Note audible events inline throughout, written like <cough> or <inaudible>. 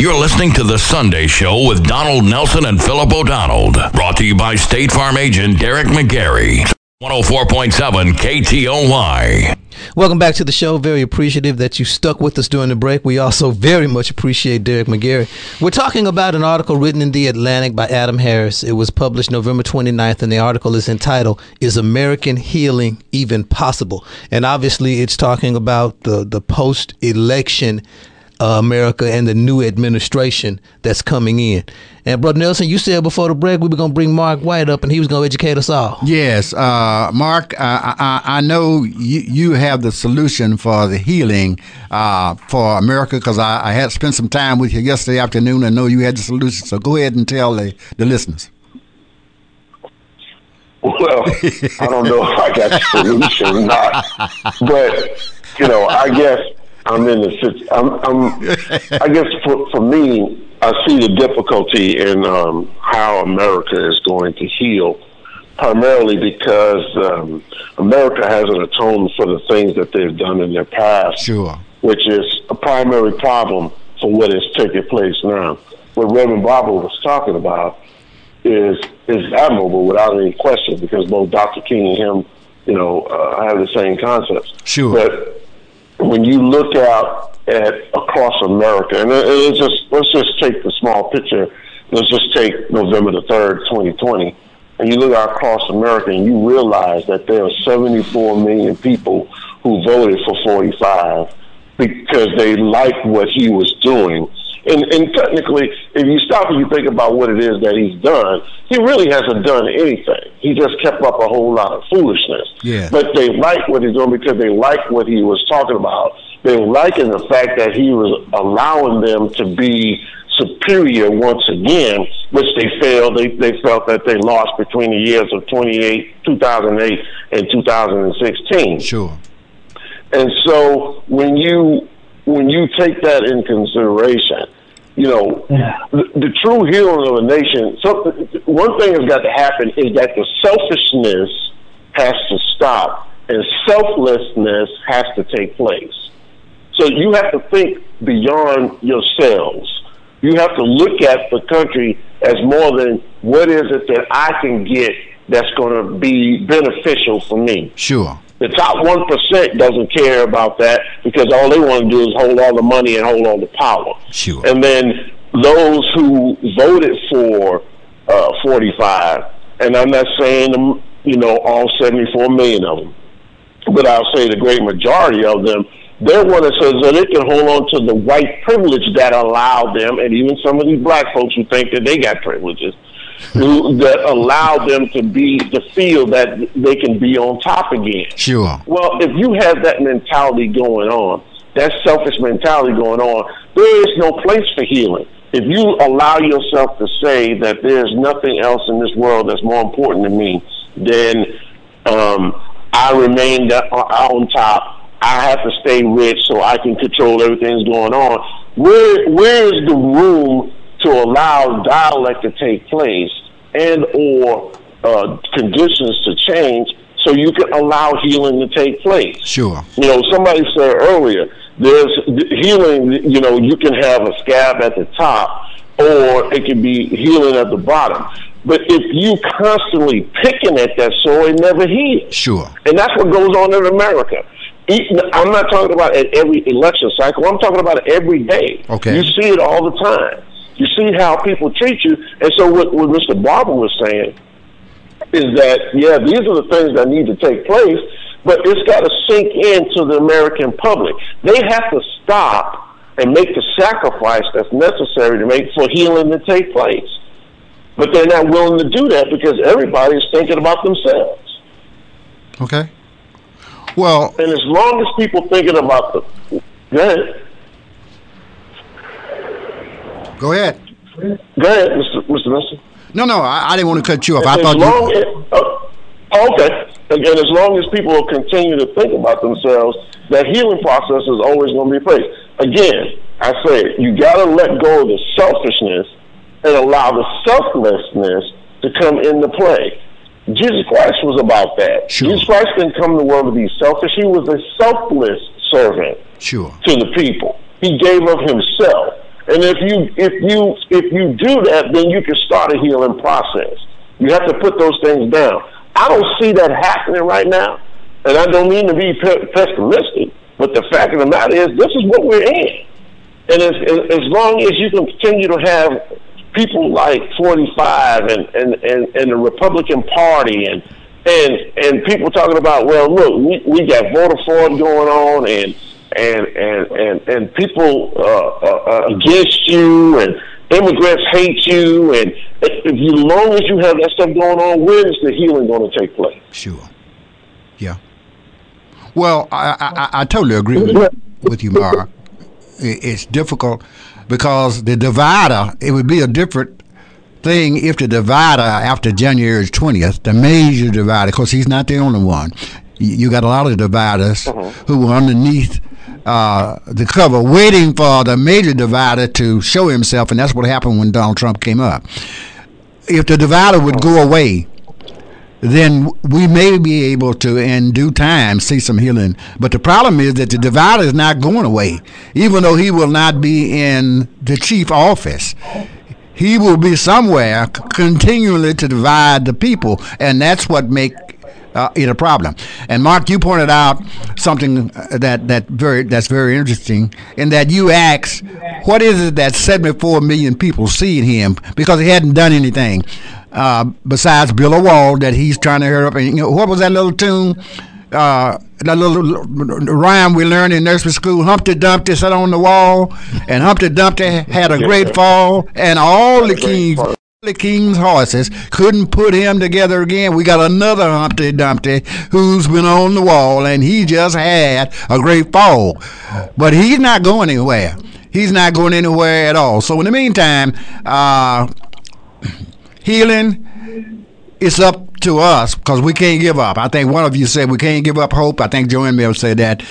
You're listening to The Sunday Show with Donald Nelson and Philip O'Donnell. Brought to you by State Farm agent Derek McGarry. 104.7 KTOY. Welcome back to the show. Very appreciative that you stuck with us during the break. We also very much appreciate Derek McGarry. We're talking about an article written in The Atlantic by Adam Harris. It was published November 29th, and the article is entitled, Is American Healing Even Possible? And obviously, it's talking about the, the post election uh, America and the new administration that's coming in. And Brother Nelson, you said before the break we were going to bring Mark White up and he was going to educate us all. Yes, uh, Mark, I, I, I, know you, you have the solution for the healing uh, for America because I, I, had spent some time with you yesterday afternoon and know you had the solution. So go ahead and tell the, the listeners. Well, I don't know if I got the solution or not, but you know, I guess I'm in the. I'm. I'm I guess for for me, I see the difficulty in um, how America is going to heal, primarily because um, America hasn't atoned for the things that they've done in their past. Sure. Which is a primary problem for what is taking place now. What Reverend Barber was talking about is is admirable without any question because both Dr. King and him, you know, uh, have the same concepts. Sure. But when you look out at across America, and it's just let's just take the small picture. Let's just take November the third, 2020, and you look out across America, and you realize that there are 74 million people who voted for 45 because they liked what he was doing and, and technically, if you stop and you think about what it is that he's done, he really hasn't done anything. He just kept up a whole lot of foolishness. Yeah. But they like what he's doing because they like what he was talking about. They liking the fact that he was allowing them to be superior once again, which they failed. They, they felt that they lost between the years of 28, 2008 and 2016. Sure. And so when you when you take that in consideration, you know, the, the, true healing of a nation, something, one thing has got to happen is that the selfishness has to stop and selflessness has to take place. So you have to think beyond yourselves. You have to look at the country as more than what is it that I can get that's going to be beneficial for me. Sure. The top one percent doesn't care about that because all they want to do is hold all the money and hold all the power. Sure. And then those who voted for uh, 45, and I'm not saying them, you know, all 74 million of them, but I'll say the great majority of them. They're one that says that they can hold on to the white privilege that allowed them, and even some of these black folks who think that they got privileges that allow them to be to feel that they can be on top again. Sure. Well, if you have that mentality going on, that selfish mentality going on, there is no place for healing. If you allow yourself to say that there's nothing else in this world that's more important to me, then um, I remain on top. I have to stay rich so I can control everything that's going on. Where where is the room to allow dialect to take place and or uh, conditions to change so you can allow healing to take place. Sure. You know, somebody said earlier, there's healing, you know, you can have a scab at the top or it can be healing at the bottom. But if you constantly picking at that sore, it never heals. Sure. And that's what goes on in America. I'm not talking about at every election cycle. I'm talking about every day. Okay. You see it all the time. You see how people treat you. And so what, what Mr. Barber was saying is that, yeah, these are the things that need to take place, but it's got to sink into the American public. They have to stop and make the sacrifice that's necessary to make for healing to take place. But they're not willing to do that because everybody's thinking about themselves. Okay. Well, and as long as people thinking about the, go ahead. Go ahead. Go ahead, Mr. Mr. Nelson. No, no, I, I, didn't want to cut you off. I as thought long you. As, uh, oh, okay. And, and as long as people continue to think about themselves, that healing process is always going to be placed. Again, I say you got to let go of the selfishness and allow the selflessness to come into play. Jesus Christ was about that. Sure. Jesus Christ didn't come to the world to be selfish. He was a selfless servant sure. to the people. He gave of himself. And if you if you if you do that, then you can start a healing process. You have to put those things down. I don't see that happening right now, and I don't mean to be pessimistic, but the fact of the matter is, this is what we're in. And as, as long as you continue to have people like 45 and, and, and, and the Republican Party and and and people talking about, well, look, we, we got voter fraud going on and and and and, and people uh, uh, against you and immigrants hate you and if, as long as you have that stuff going on, where's the healing going to take place? Sure. Yeah. Well, I, I, I totally agree with, with you, Mark. It's difficult because the divider, it would be a different thing if the divider after January 20th, the major divider, because he's not the only one. You got a lot of dividers uh-huh. who were underneath uh, the cover waiting for the major divider to show himself, and that's what happened when Donald Trump came up. If the divider would go away, then we may be able to, in due time, see some healing. But the problem is that the divider is not going away, even though he will not be in the chief office. He will be somewhere continually to divide the people, and that's what make uh, it a problem. And Mark, you pointed out something that that very that's very interesting, in that you asked, what is it that 74 million people see in him because he hadn't done anything uh, besides Build a Wall that he's trying to hear up. And you know, what was that little tune? Uh, that little rhyme we learned in nursery school. Humpty Dumpty sat on the wall, and Humpty Dumpty had a great fall, and all the kings. The king's horses couldn't put him together again. We got another Humpty Dumpty who's been on the wall, and he just had a great fall. But he's not going anywhere. He's not going anywhere at all. So in the meantime, uh, healing, it's up to us because we can't give up. I think one of you said we can't give up hope. I think Joanne Mill said that.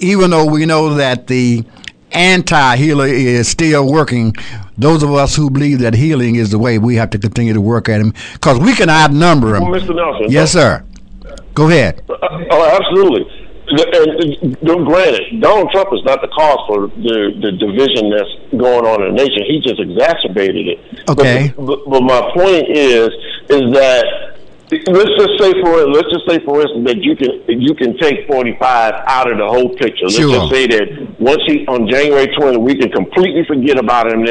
Even though we know that the anti-healer is still working, those of us who believe that healing is the way, we have to continue to work at him because we can outnumber him. Well, Mr. Nelson. Yes, sir. Go ahead. Uh, oh, absolutely and, and granted, Donald Trump is not the cause for the, the division that's going on in the nation. He just exacerbated it. Okay. But, but, but my point is, is that let's just say for let's just say for instance that you can you can take 45 out of the whole picture. Let's sure. just say that once he on January 20, we can completely forget about him.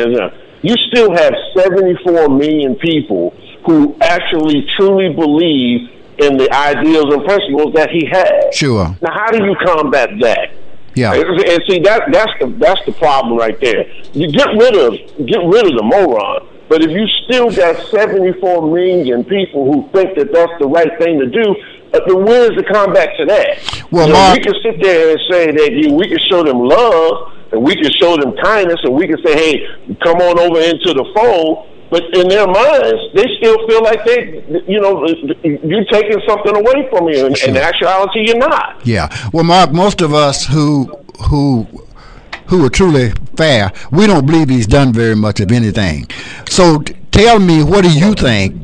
You still have 74 million people who actually truly believe in the ideals and principles that he had. Sure. Now, how do you combat that? Yeah. And see that that's the that's the problem right there. You get rid of get rid of the moron. But if you still got 74 million people who think that that's the right thing to do, uh, then where's the comeback to that? Well, you Mark, we can sit there and say that you, we can show them love and we can show them kindness and we can say, hey, come on over into the fold. But in their minds, they still feel like they, you know, you're taking something away from you. And sure. in actuality, you're not. Yeah. Well, Mark, most of us who who who are truly fair, we don't believe he's done very much of anything. So t- tell me, what do you think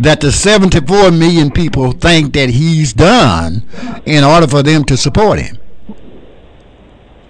that the 74 million people think that he's done in order for them to support him?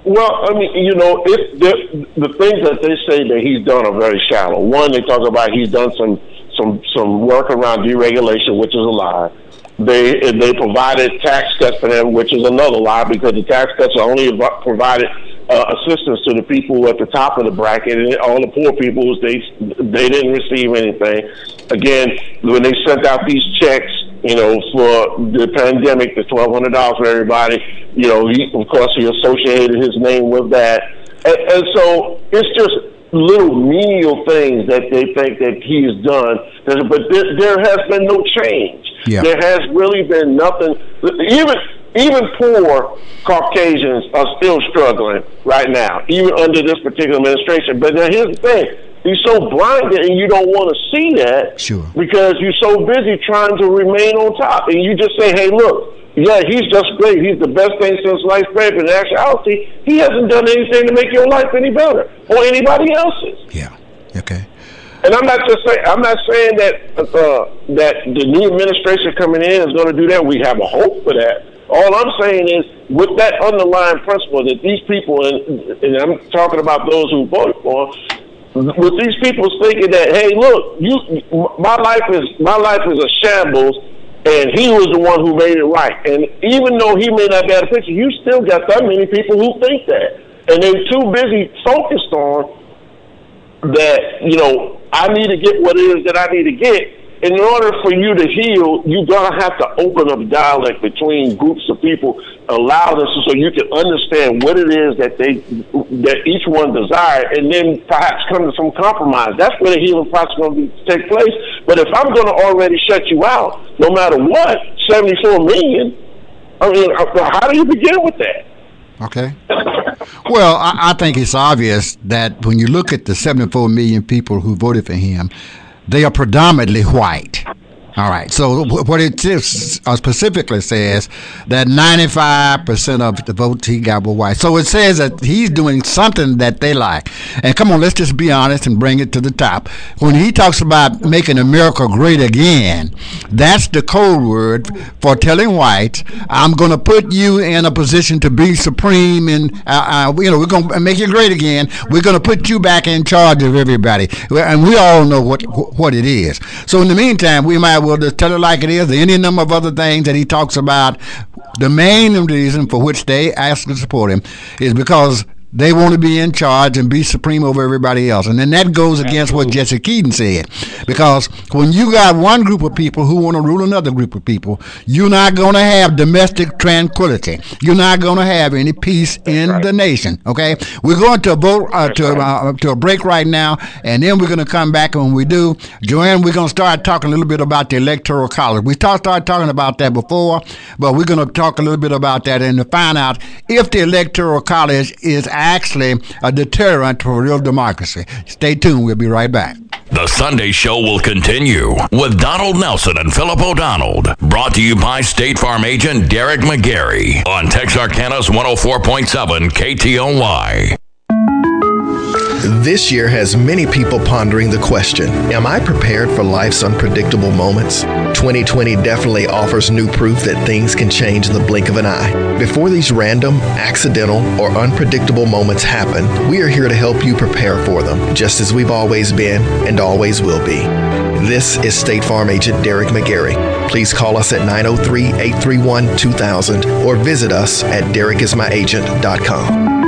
Well, I mean, you know, the the things that they say that he's done are very shallow. One, they talk about he's done some some some work around deregulation, which is a lie. They they provided tax cuts for them, which is another lie because the tax cuts are only provided uh, assistance to the people at the top of the bracket, and all the poor people they they didn't receive anything. Again, when they sent out these checks you know, for the pandemic, the twelve hundred dollars for everybody. You know, he, of course, he associated his name with that, and, and so it's just little menial things that they think that he's done. But there, there has been no change. Yeah. There has really been nothing. Even even poor Caucasians are still struggling right now, even under this particular administration. But now here's the thing you're so blinded and you don't want to see that sure. because you're so busy trying to remain on top. And you just say, hey, look, yeah, he's just great. He's the best thing since sliced bread. But in actuality, he hasn't done anything to make your life any better or anybody else's. Yeah. Okay. And I'm not just saying I'm not saying that uh, that the new administration coming in is going to do that. We have a hope for that. All I'm saying is, with that underlying principle that these people, and, and I'm talking about those who voted for, with these people thinking that, hey, look, you, my life is my life is a shambles, and he was the one who made it right. And even though he may not get a picture, you still got that many people who think that, and they're too busy focused on that. You know, I need to get what it is that I need to get, in order for you to heal, you're gonna have to open up dialogue between groups of people, allow this so you can understand what it is that they that each one desire, and then perhaps come to some compromise. That's where the healing process is going to take place. But if I'm going to already shut you out, no matter what, 74 million. I mean, uh, how do you begin with that? Okay. Well, I, I think it's obvious that when you look at the 74 million people who voted for him, they are predominantly white. All right. So what it uh, specifically says that 95% of the votes he got were white. So it says that he's doing something that they like. And come on, let's just be honest and bring it to the top. When he talks about making America great again, that's the code word for telling whites, I'm going to put you in a position to be supreme and, uh, uh, you know, we're going to make you great again. We're going to put you back in charge of everybody. And we all know what what it is. So in the meantime, we might will just tell it like it is. Any number of other things that he talks about. The main reason for which they ask to support him is because they want to be in charge and be supreme over everybody else. And then that goes against Absolutely. what Jesse Keaton said. Because when you got one group of people who want to rule another group of people, you're not going to have domestic tranquility. You're not going to have any peace in right. the nation. Okay? We're going to vote uh, to, uh, to a break right now, and then we're going to come back. And when we do, Joanne, we're going to start talking a little bit about the Electoral College. We start, started talking about that before, but we're going to talk a little bit about that and to find out if the Electoral College is actually a deterrent for real democracy. Stay tuned. We'll be right back. The Sunday Show will continue with Donald Nelson and Philip O'Donnell. Brought to you by State Farm agent Derek McGarry on Texarkana's 104.7 KTOY. This year has many people pondering the question Am I prepared for life's unpredictable moments? 2020 definitely offers new proof that things can change in the blink of an eye. Before these random, accidental, or unpredictable moments happen, we are here to help you prepare for them, just as we've always been and always will be. This is State Farm Agent Derek McGarry. Please call us at 903 831 2000 or visit us at derekismyagent.com.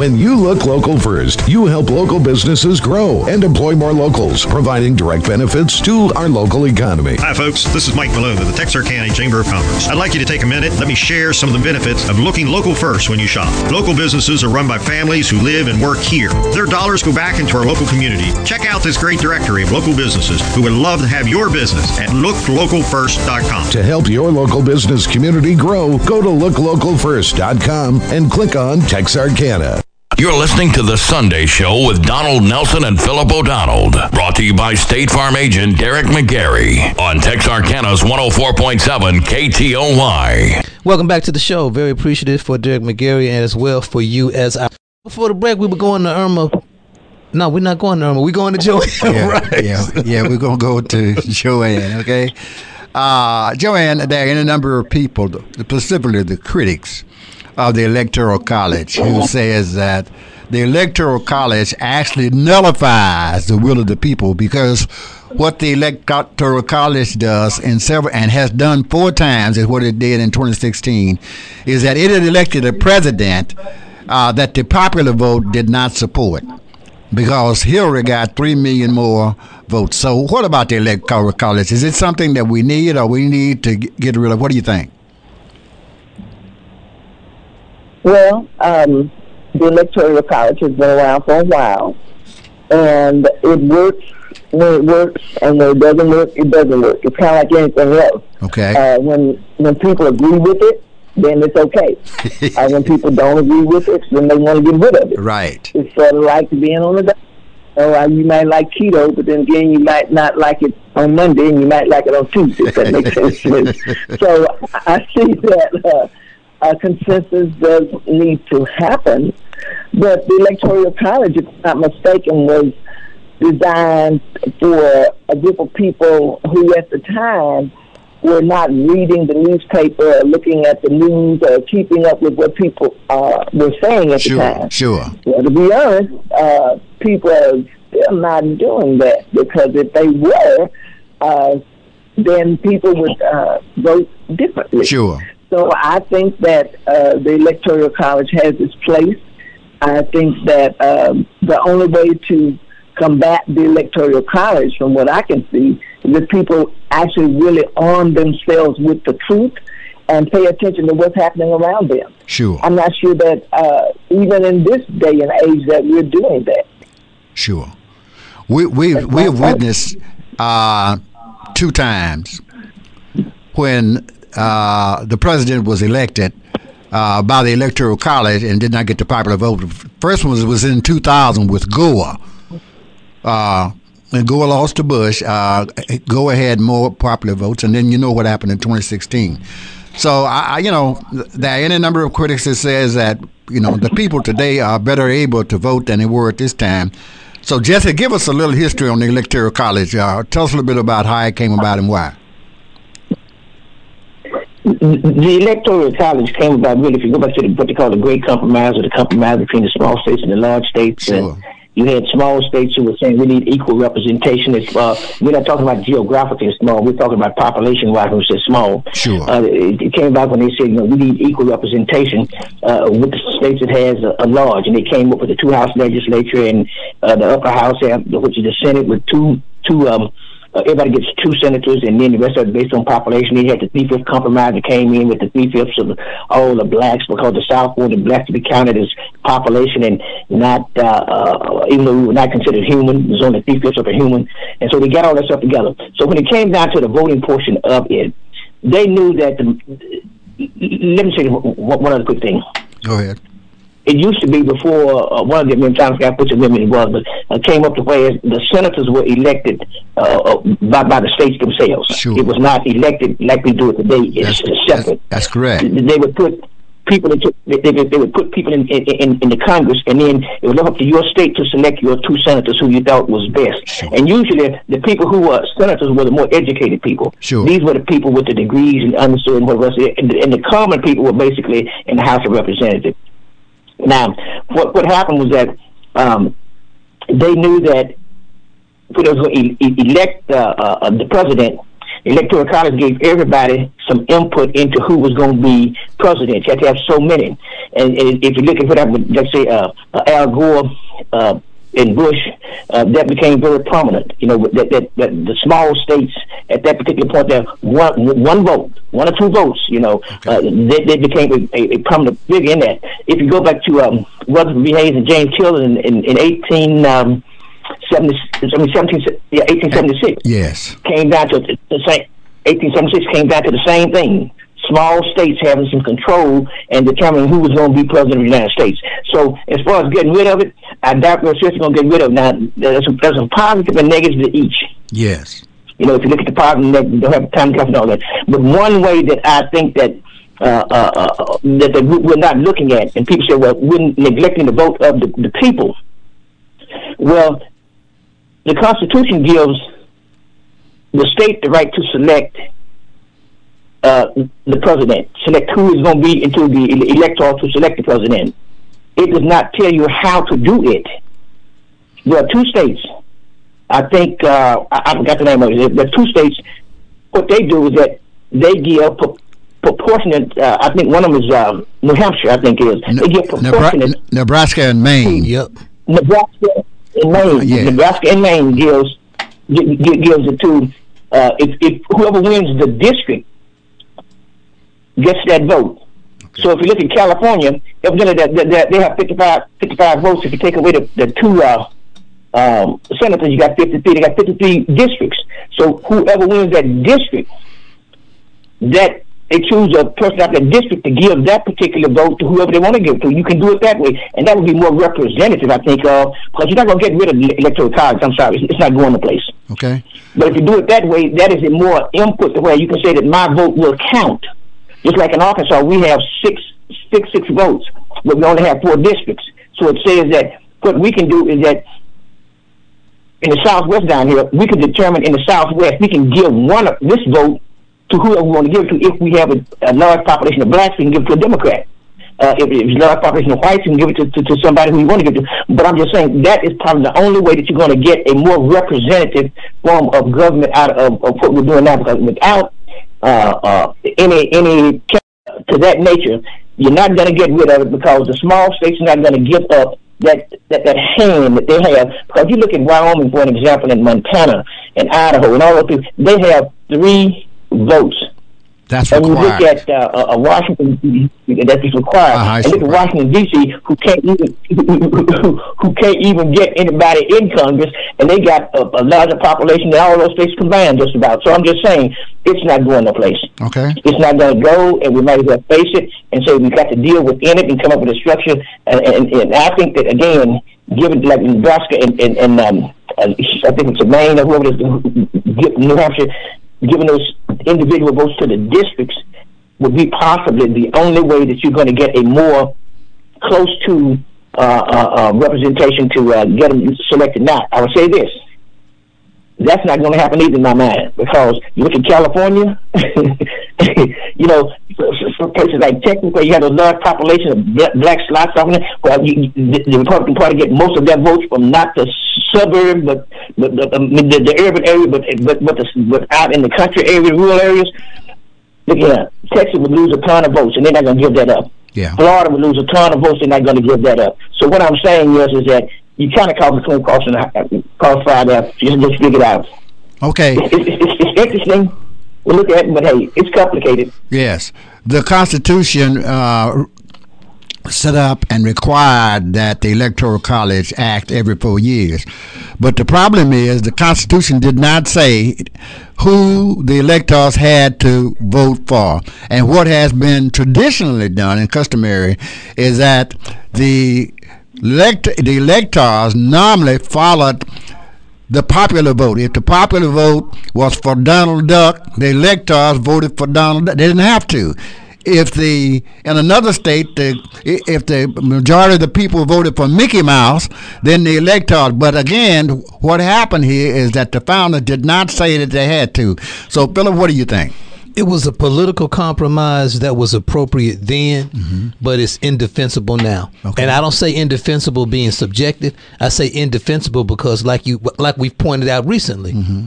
When you look local first, you help local businesses grow and employ more locals, providing direct benefits to our local economy. Hi, folks. This is Mike Malone of the Texarkana Chamber of Commerce. I'd like you to take a minute. Let me share some of the benefits of looking local first when you shop. Local businesses are run by families who live and work here. Their dollars go back into our local community. Check out this great directory of local businesses who would love to have your business at looklocalfirst.com. To help your local business community grow, go to looklocalfirst.com and click on Texarkana. You're listening to The Sunday Show with Donald Nelson and Philip O'Donnell. Brought to you by State Farm agent Derek McGarry on Texarkana's 104.7 KTOY. Welcome back to the show. Very appreciative for Derek McGarry and as well for you as I. Before the break, we were going to Irma. No, we're not going to Irma. We're going to Joanne. Yeah, right. <laughs> yeah, yeah. We're going to go to Joanne, okay? Uh, Joanne, there are any number of people, specifically the critics, of the Electoral College who says that the Electoral College actually nullifies the will of the people because what the Electoral College does in several and has done four times is what it did in 2016 is that it elected a president uh, that the popular vote did not support because Hillary got three million more votes. So, what about the Electoral College? Is it something that we need or we need to get rid of? What do you think? Well, um, the Electoral College has been around for a while, and it works when it works, and when it doesn't work, it doesn't work. It's kind of like anything else. Okay. Uh, when when people agree with it, then it's okay. <laughs> uh, when people don't agree with it, then they want to get rid of it. Right. It's sort of like being on the diet. So, uh, you might like keto, but then again, you might not like it on Monday, and you might like it on Tuesday. If that makes <laughs> sense. so I see that. Uh, a consensus does need to happen. But the Electoral College, if I'm not mistaken, was designed for a group of people who at the time were not reading the newspaper, or looking at the news, or keeping up with what people uh, were saying at sure, the time. Sure. Well, to be honest, uh, people are still not doing that because if they were, uh, then people would uh, vote differently. Sure. So I think that uh, the Electoral College has its place. I think that um, the only way to combat the Electoral College, from what I can see, is that people actually really arm themselves with the truth and pay attention to what's happening around them. Sure. I'm not sure that uh, even in this day and age that we're doing that. Sure. We we we have witnessed uh, two times when uh, the president was elected uh, by the electoral college and did not get the popular vote. First one was, was in 2000 with Gore. Uh, and Gore lost to Bush. Uh, Gore had more popular votes, and then you know what happened in 2016. So I, I, you know, there are any number of critics that says that you know the people today are better able to vote than they were at this time. So Jesse, give us a little history on the Electoral College. Uh, tell us a little bit about how it came about and why. The Electoral College came about really, if you go back to the, what they call the Great Compromise or the compromise between the small states and the large states. Sure. And, you had small states who were saying we need equal representation. It's, uh, we're not talking about geographically small. We're talking about population-wise, which is small. Sure. Uh, it, it, came about when they said, you know, we need equal representation uh, with the states that has a, a, large, and they came up with the two-house legislature and uh, the upper house, which is the Senate, with two two um, uh, everybody gets two senators, and then the rest of it based on population. Then you had the three fifths compromise that came in with the three fifths of all the blacks because the South wanted blacks to be counted as population and not, uh, uh, even though we were not considered human, it was only three fifths of a human. And so they got all that stuff together. So when it came down to the voting portion of it, they knew that the. Let me say one other quick thing. Go ahead it used to be before uh, one of the amendments, to forget which them it was, but uh, came up to where the senators were elected uh, uh, by by the states themselves. Sure. It was not elected like we do it today. It's that's, separate. That's, that's, correct. They would put people into they, they, they would put people in, in in the Congress, and then it was up to your state to select your two senators who you thought was best. Sure. And usually, the people who were senators were the more educated people. Sure. These were the people with the degrees and understood what was and and the common people were basically in the House of Representatives. Now, what what happened was that um, they knew that was going to elect uh, uh, the president, Electoral College gave everybody some input into who was going to be president. You had to have so many. And, and if you look at what happened, let's say uh, uh, Al Gore, uh, in Bush, uh, that became very prominent. You know, that, that, that the small states at that particular point, that one one vote, one or two votes, you know, okay. uh, they, they became a, a, a, prominent figure in that. If you go back to um, Rutherford B. Hayes and James Tilden in, in, in 18, um, 70, 17, yeah, 1876, yes, came down to the same. 1876 came down to the same thing small states having some control and determining who was going to be president of the United States. So as far as getting rid of it, I doubt we're just going to get rid of it. Now, there's some, there's some positive and negatives to each. Yes. You know, if you look at the positive, they don't have time to cover all that. But one way that I think that uh, uh, uh, that the, we're not looking at, and people say, well, we're neglecting the vote of the, the people. Well, the Constitution gives the state the right to select uh, the president, select who is going to be into the electoral to select the president. It does not tell you how to do it. There are two states. I think uh, I, I forgot the name of it. There are two states. What they do is that they give pro- proportionate. Uh, I think one of them is uh, New Hampshire. I think it is. They give proportionate. Nebraska and Maine. Yep. Nebraska and Maine. Yeah. Nebraska and Maine gives gives it to uh, if, if whoever wins the district gets that vote. Okay. So if you look at California, evidently that, that, that they have 55, 55 votes. If you take away the, the two uh, um, senators, you got 53. They got 53 districts. So whoever wins that district, that they choose a person out of that district to give that particular vote to whoever they want to give to. You can do it that way, and that would be more representative, I think, of because you're not going to get rid of the electoral college. I'm sorry, it's not going to place. Okay. But if you do it that way, that is a more input to where you can say that my vote will count. Just like in Arkansas, we have six, six, six votes, but we only have four districts. So it says that what we can do is that in the Southwest down here, we can determine in the Southwest, we can give one of this vote to whoever we want to give it to. If we have a, a large population of blacks, we can give it to a Democrat. Uh, if, if it's large population of whites, you can give it to, to, to somebody who you want to give it to. But I'm just saying that is probably the only way that you're going to get a more representative form of government out of, of what we're doing now. Because without uh, uh, any any to that nature, you're not going to get rid of it because the small states are not going to give up that, that that hand that they have. Because if you look at Wyoming, for an example, and Montana and Idaho and all those people, they have three votes That's and you required. look at uh, uh, Washington that is required, Uh-huh, and look at. Washington D.C. who can't even who, <laughs> who can't even get anybody in Congress, and they got a, a larger population than all those states combined, just about. So I'm just saying, it's not going no place. Okay. It's not going to go, and we might as well face it and say we've got to deal within it and come up with a structure. And, and, and I think that again, given like Nebraska and, and, and um, uh, I think it's Maine or whoever it is, New Hampshire, giving those individual votes to the districts would be possibly the only way that you're going to get a more close to uh, uh, uh, representation to uh, get them selected. Now, I would say this. That's not going to happen either in my mind because you look at California, <laughs> you know, for places like Texas where you have a large population of bla- black slots off there, well, you, the, the Republican Party get most of their votes from not the suburb, but, but the, um, the, the urban area, but but but, the, but out in the country area, rural areas. Look here, Texas would lose a ton of votes, and they're not going to give that up. Yeah. Florida would lose a ton of votes, they're not going to give that up. So what I'm saying is, is that you kind of call between cross and cross fire there. Just, just figure it out. Okay. It's, it's, it's interesting. We look at it, but hey, it's complicated. Yes. The Constitution uh, set up and required that the Electoral College act every four years. But the problem is the Constitution did not say who the electors had to vote for. And what has been traditionally done and customary is that the the electors normally followed the popular vote. If the popular vote was for Donald Duck, the electors voted for Donald Duck. They didn't have to. If the in another state, the, if the majority of the people voted for Mickey Mouse, then the electors. But again, what happened here is that the founders did not say that they had to. So, Philip, what do you think? It was a political compromise that was appropriate then, mm-hmm. but it's indefensible now. Okay. And I don't say indefensible being subjective. I say indefensible because, like you, like we've pointed out recently, mm-hmm.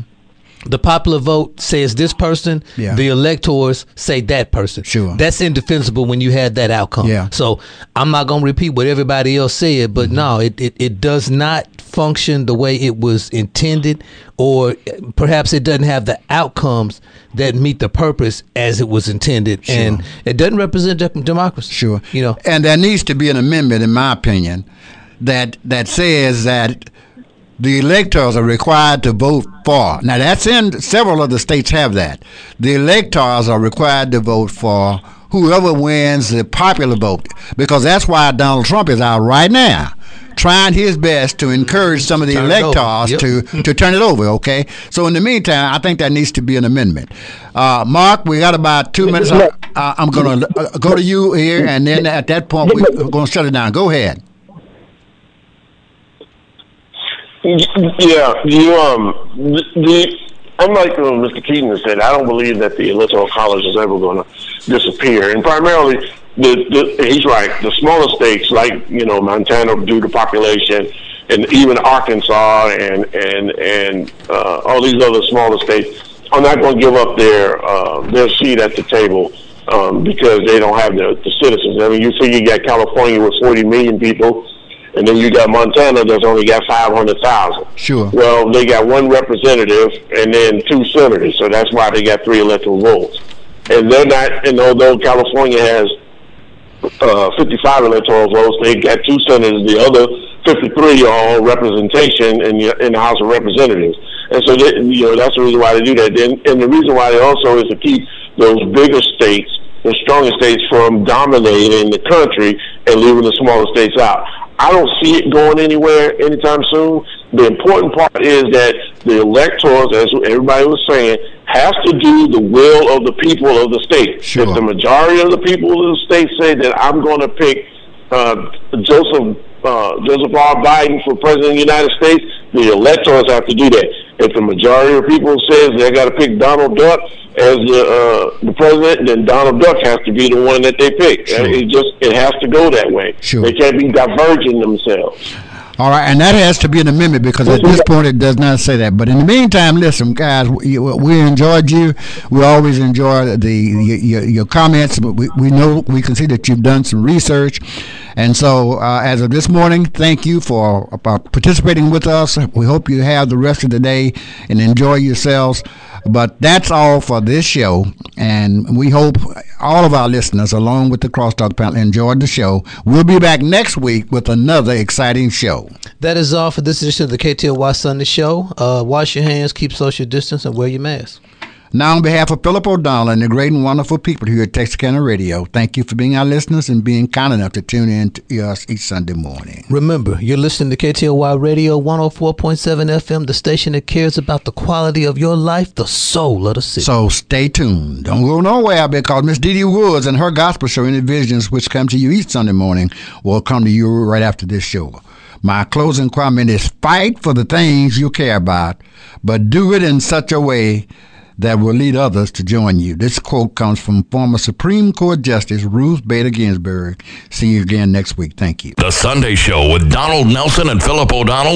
The popular vote says this person. Yeah. The electors say that person. Sure. That's indefensible when you had that outcome. Yeah. So I'm not gonna repeat what everybody else said, but mm-hmm. no, it, it, it does not function the way it was intended, or perhaps it doesn't have the outcomes that meet the purpose as it was intended, and it doesn't represent de- democracy. Sure. You know. And there needs to be an amendment, in my opinion, that that says that the electors are required to vote for. Now that's in several of the states have that. The electors are required to vote for whoever wins the popular vote because that's why Donald Trump is out right now. Trying his best to encourage some of the Turn electors Yep. to to turn it over. Okay, so in the meantime, I think that needs to be an amendment. Uh, Mark, we got about two minutes. Uh, I'm going to uh, go to you here, and then at that point, we're going to shut it down. Go ahead. Yeah, you um, the, the unlike what Mr. Keaton has said, I don't believe that the electoral college is ever going to disappear. And primarily, the, the he's right. The smaller states, like you know Montana, due to population, and even Arkansas and and and uh, all these other smaller states, are not going to give up their uh, their seat at the table. Um, because they don't have the, the citizens. I mean, you see, you got California with 40 million people, and then you got Montana that's only got 500,000. Sure. Well, they got one representative and then two senators, so that's why they got three electoral votes. And they're not, and although California has uh, 55 electoral votes, they got two senators. The other 53 are all representation in the, in the House of Representatives. And so, they, you know, that's the reason why they do that. And, and the reason why they also is to keep those bigger states, the stronger states, from dominating the country and leaving the smaller states out. I don't see it going anywhere anytime soon. The important part is that the electors, as everybody was saying, has to do the will of the people of the state. Sure. If the majority of the people of the state say that I'm going to pick uh, Joseph uh, Joseph R. Biden for president of the United States, the electors have to do that. If the majority of people says they got to pick Donald Duck, as the uh, the president, then Donald Duck has to be the one that they pick. Sure. It just it has to go that way. Sure. They can't be diverging themselves. All right, and that has to be an amendment because at this point it does not say that. But in the meantime, listen, guys, we, we enjoyed you. We always enjoy the your, your comments. But we, we know we can see that you've done some research, and so uh, as of this morning, thank you for uh, participating with us. We hope you have the rest of the day and enjoy yourselves. But that's all for this show, and we hope all of our listeners, along with the Crosstalk panel, enjoyed the show. We'll be back next week with another exciting show. That is all for this edition of the KTOY Sunday Show. Uh, wash your hands, keep social distance, and wear your mask. Now, on behalf of Philip O'Donnell and the great and wonderful people here at Texarkana Radio, thank you for being our listeners and being kind enough to tune in to us each Sunday morning. Remember, you're listening to KTOY Radio 104.7 FM, the station that cares about the quality of your life, the soul of the city. So stay tuned. Don't go nowhere because Miss Dee Dee Woods and her gospel show, Inner Visions, which come to you each Sunday morning, will come to you right after this show. My closing comment is fight for the things you care about, but do it in such a way that will lead others to join you. This quote comes from former Supreme Court Justice Ruth Bader Ginsburg. See you again next week. Thank you. The Sunday Show with Donald Nelson and Philip O'Donnell